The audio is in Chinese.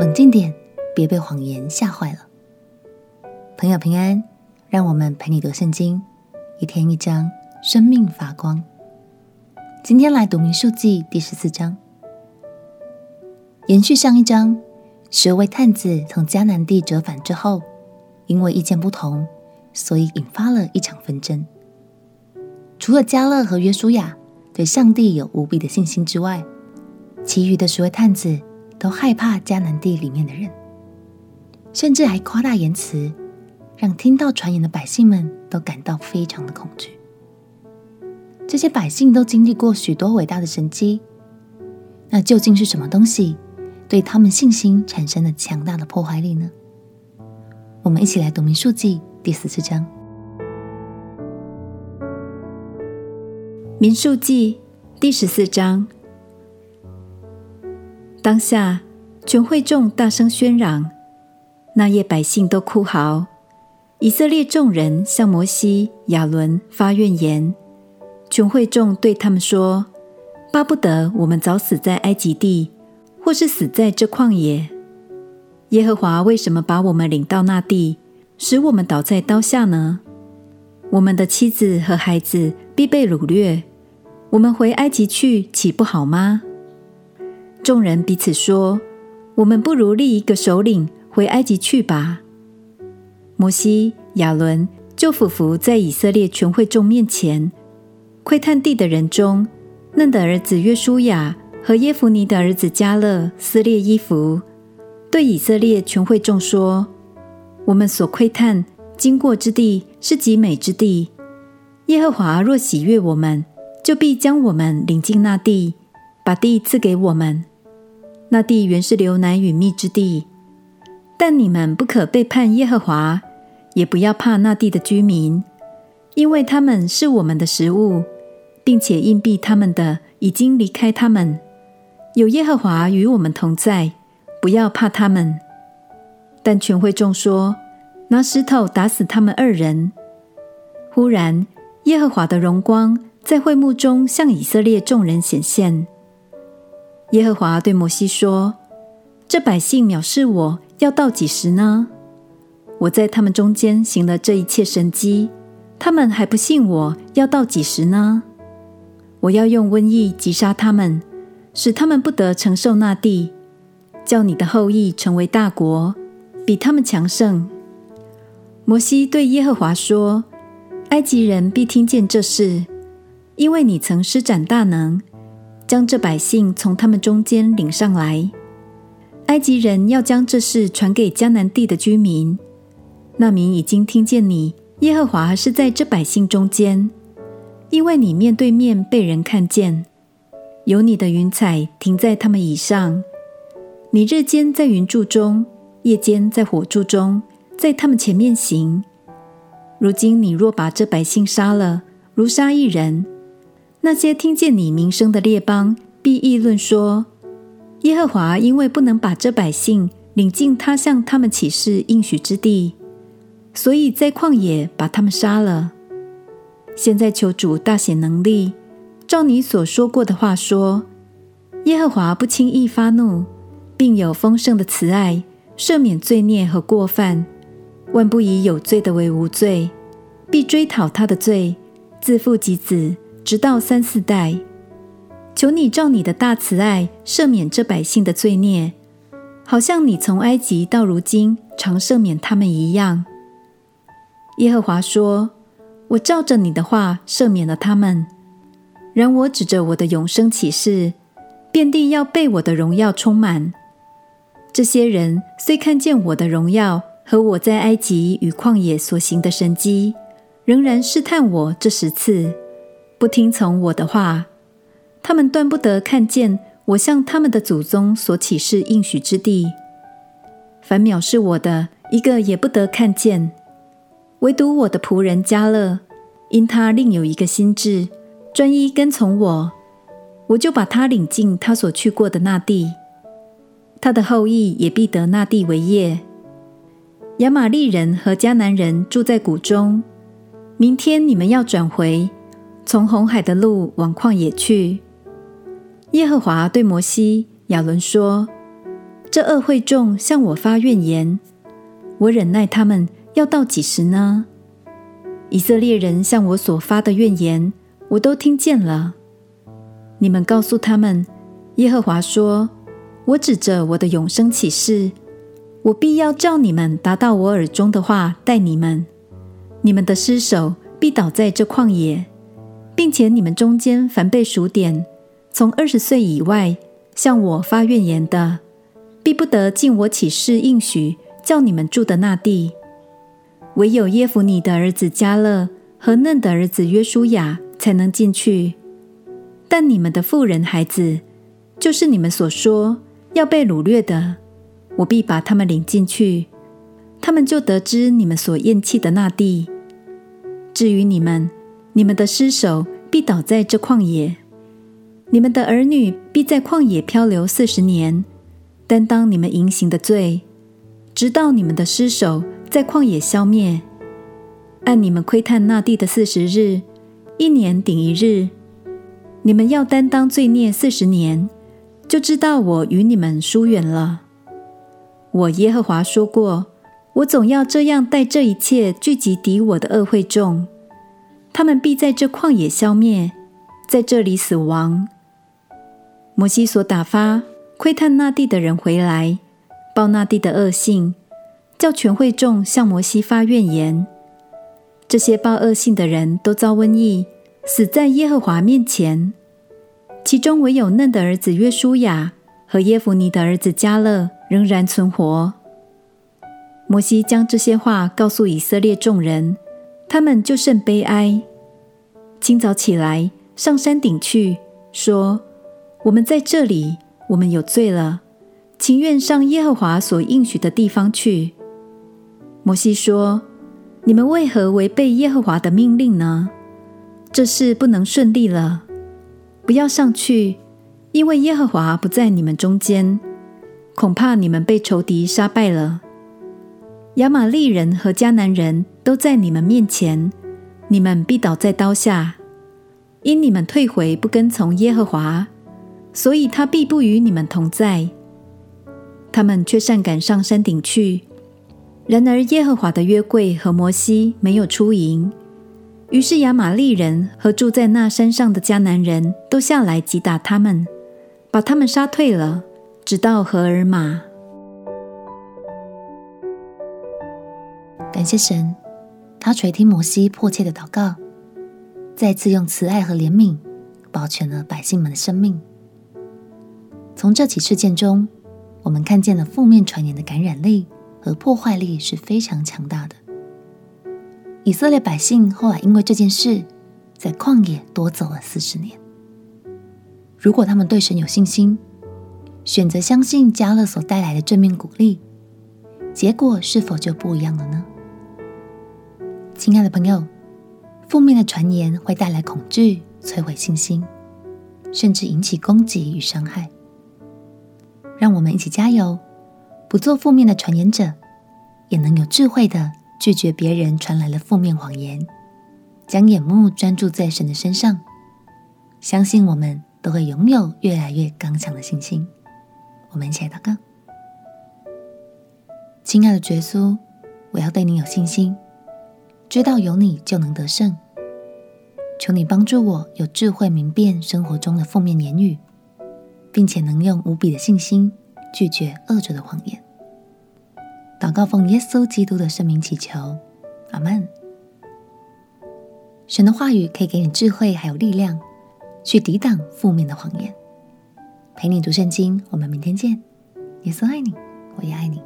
冷静点，别被谎言吓坏了。朋友平安，让我们陪你读圣经，一天一章，生命发光。今天来读民数记第十四章，延续上一章，十二位探子从迦南地折返之后，因为意见不同，所以引发了一场纷争。除了迦勒和约书亚对上帝有无比的信心之外，其余的十位探子都害怕迦南地里面的人，甚至还夸大言辞，让听到传言的百姓们都感到非常的恐惧。这些百姓都经历过许多伟大的神迹，那究竟是什么东西对他们信心产生了强大的破坏力呢？我们一起来读民数记第十四章。民数记第十四章。当下，全会众大声喧嚷，那夜百姓都哭嚎。以色列众人向摩西、亚伦发怨言。全会众对他们说：“巴不得我们早死在埃及地，或是死在这旷野。耶和华为什么把我们领到那地，使我们倒在刀下呢？我们的妻子和孩子必被掳掠，我们回埃及去，岂不好吗？”众人彼此说：“我们不如立一个首领回埃及去吧。”摩西、亚伦就俯伏在以色列全会众面前，窥探地的人中，嫩的儿子约书亚和耶孚尼的儿子迦勒撕裂衣服，对以色列全会众说：“我们所窥探经过之地是极美之地。耶和华若喜悦我们，就必将我们领进那地，把地赐给我们。”那地原是流奶与蜜之地，但你们不可背叛耶和华，也不要怕那地的居民，因为他们是我们的食物，并且荫庇他们的已经离开他们。有耶和华与我们同在，不要怕他们。但全会众说：“拿石头打死他们二人。”忽然，耶和华的荣光在会幕中向以色列众人显现。耶和华对摩西说：“这百姓藐视我要到几时呢？我在他们中间行了这一切神迹，他们还不信我要到几时呢？我要用瘟疫击杀他们，使他们不得承受那地，叫你的后裔成为大国，比他们强盛。”摩西对耶和华说：“埃及人必听见这事，因为你曾施展大能。”将这百姓从他们中间领上来，埃及人要将这事传给迦南地的居民。那民已经听见你耶和华是在这百姓中间，因为你面对面被人看见，有你的云彩停在他们以上。你日间在云柱中，夜间在火柱中，在他们前面行。如今你若把这百姓杀了，如杀一人。那些听见你名声的列邦必议论说：耶和华因为不能把这百姓领进他向他们起誓应许之地，所以在旷野把他们杀了。现在求主大显能力，照你所说过的话说：耶和华不轻易发怒，并有丰盛的慈爱，赦免罪孽和过犯，万不以有罪的为无罪，必追讨他的罪，自父及子。直到三四代，求你照你的大慈爱赦免这百姓的罪孽，好像你从埃及到如今常赦免他们一样。耶和华说：“我照着你的话赦免了他们。然我指着我的永生起誓，遍地要被我的荣耀充满。这些人虽看见我的荣耀和我在埃及与旷野所行的神迹，仍然试探我这十次。”不听从我的话，他们断不得看见我向他们的祖宗所起誓应许之地。凡藐视我的，一个也不得看见。唯独我的仆人迦勒，因他另有一个心志，专一跟从我，我就把他领进他所去过的那地。他的后裔也必得那地为业。亚玛利人和迦南人住在谷中。明天你们要转回。从红海的路往旷野去。耶和华对摩西、亚伦说：“这恶会众向我发怨言，我忍耐他们要到几时呢？以色列人向我所发的怨言，我都听见了。你们告诉他们，耶和华说：我指着我的永生起誓，我必要叫你们达到我耳中的话待你们，你们的尸首必倒在这旷野，并且你们中间凡被数点，从二十岁以外向我发怨言的，必不得进我起誓应许叫你们住的那地。唯有耶孚尼的儿子迦勒和嫩的儿子约书亚才能进去。但你们的妇人孩子，就是你们所说要被掳掠的，我必把他们领进去，他们就得知你们所厌弃的那地。至于你们，你们的尸首必倒在这旷野，你们的儿女必在旷野漂流四十年，担当你们淫行的罪，直到你们的尸首在旷野消灭。按你们窥探那地的四十日，一年顶一日，你们要担当罪孽四十年，就知道我与你们疏远了。我耶和华说过。我总要这样待这一切聚集敌我的恶会众，他们必在这旷野消灭，在这里死亡。摩西所打发窥探那地的人回来，报那地的恶信，叫全会众向摩西发怨言。这些报恶信的人都遭瘟疫，死在耶和华面前。其中唯有嫩的儿子约书亚和耶孚尼的儿子迦勒仍然存活。摩西将这些话告诉以色列众人，他们就甚悲哀。清早起来，上山顶去，说：“我们在这里，我们有罪了，情愿上耶和华所应许的地方去。”摩西说：“你们为何违背耶和华的命令呢？这事不能顺利了。不要上去，因为耶和华不在你们中间，恐怕你们被仇敌杀败了。”亚玛利人和迦南人都在你们面前，你们必倒在刀下。因你们退回不跟从耶和华，所以他必不与你们同在。他们却擅赶上山顶去。然而耶和华的约柜和摩西没有出营，于是亚玛利人和住在那山上的迦南人都下来击打他们，把他们杀退了，直到何尔玛。感谢神，他垂听摩西迫切的祷告，再次用慈爱和怜悯保全了百姓们的生命。从这起事件中，我们看见了负面传言的感染力和破坏力是非常强大的。以色列百姓后来因为这件事，在旷野多走了四十年。如果他们对神有信心，选择相信加勒所带来的正面鼓励，结果是否就不一样了呢？亲爱的朋友，负面的传言会带来恐惧、摧毁信心，甚至引起攻击与伤害。让我们一起加油，不做负面的传言者，也能有智慧地拒绝别人传来的负面谎言，将眼目专注在神的身上。相信我们都会拥有越来越刚强的信心。我们一起来祷告：亲爱的耶稣，我要对你有信心。知道有你就能得胜，求你帮助我有智慧明辨生活中的负面言语，并且能用无比的信心拒绝恶者的谎言。祷告奉耶稣基督的圣名祈求，阿门。神的话语可以给你智慧还有力量，去抵挡负面的谎言。陪你读圣经，我们明天见。耶稣爱你，我也爱你。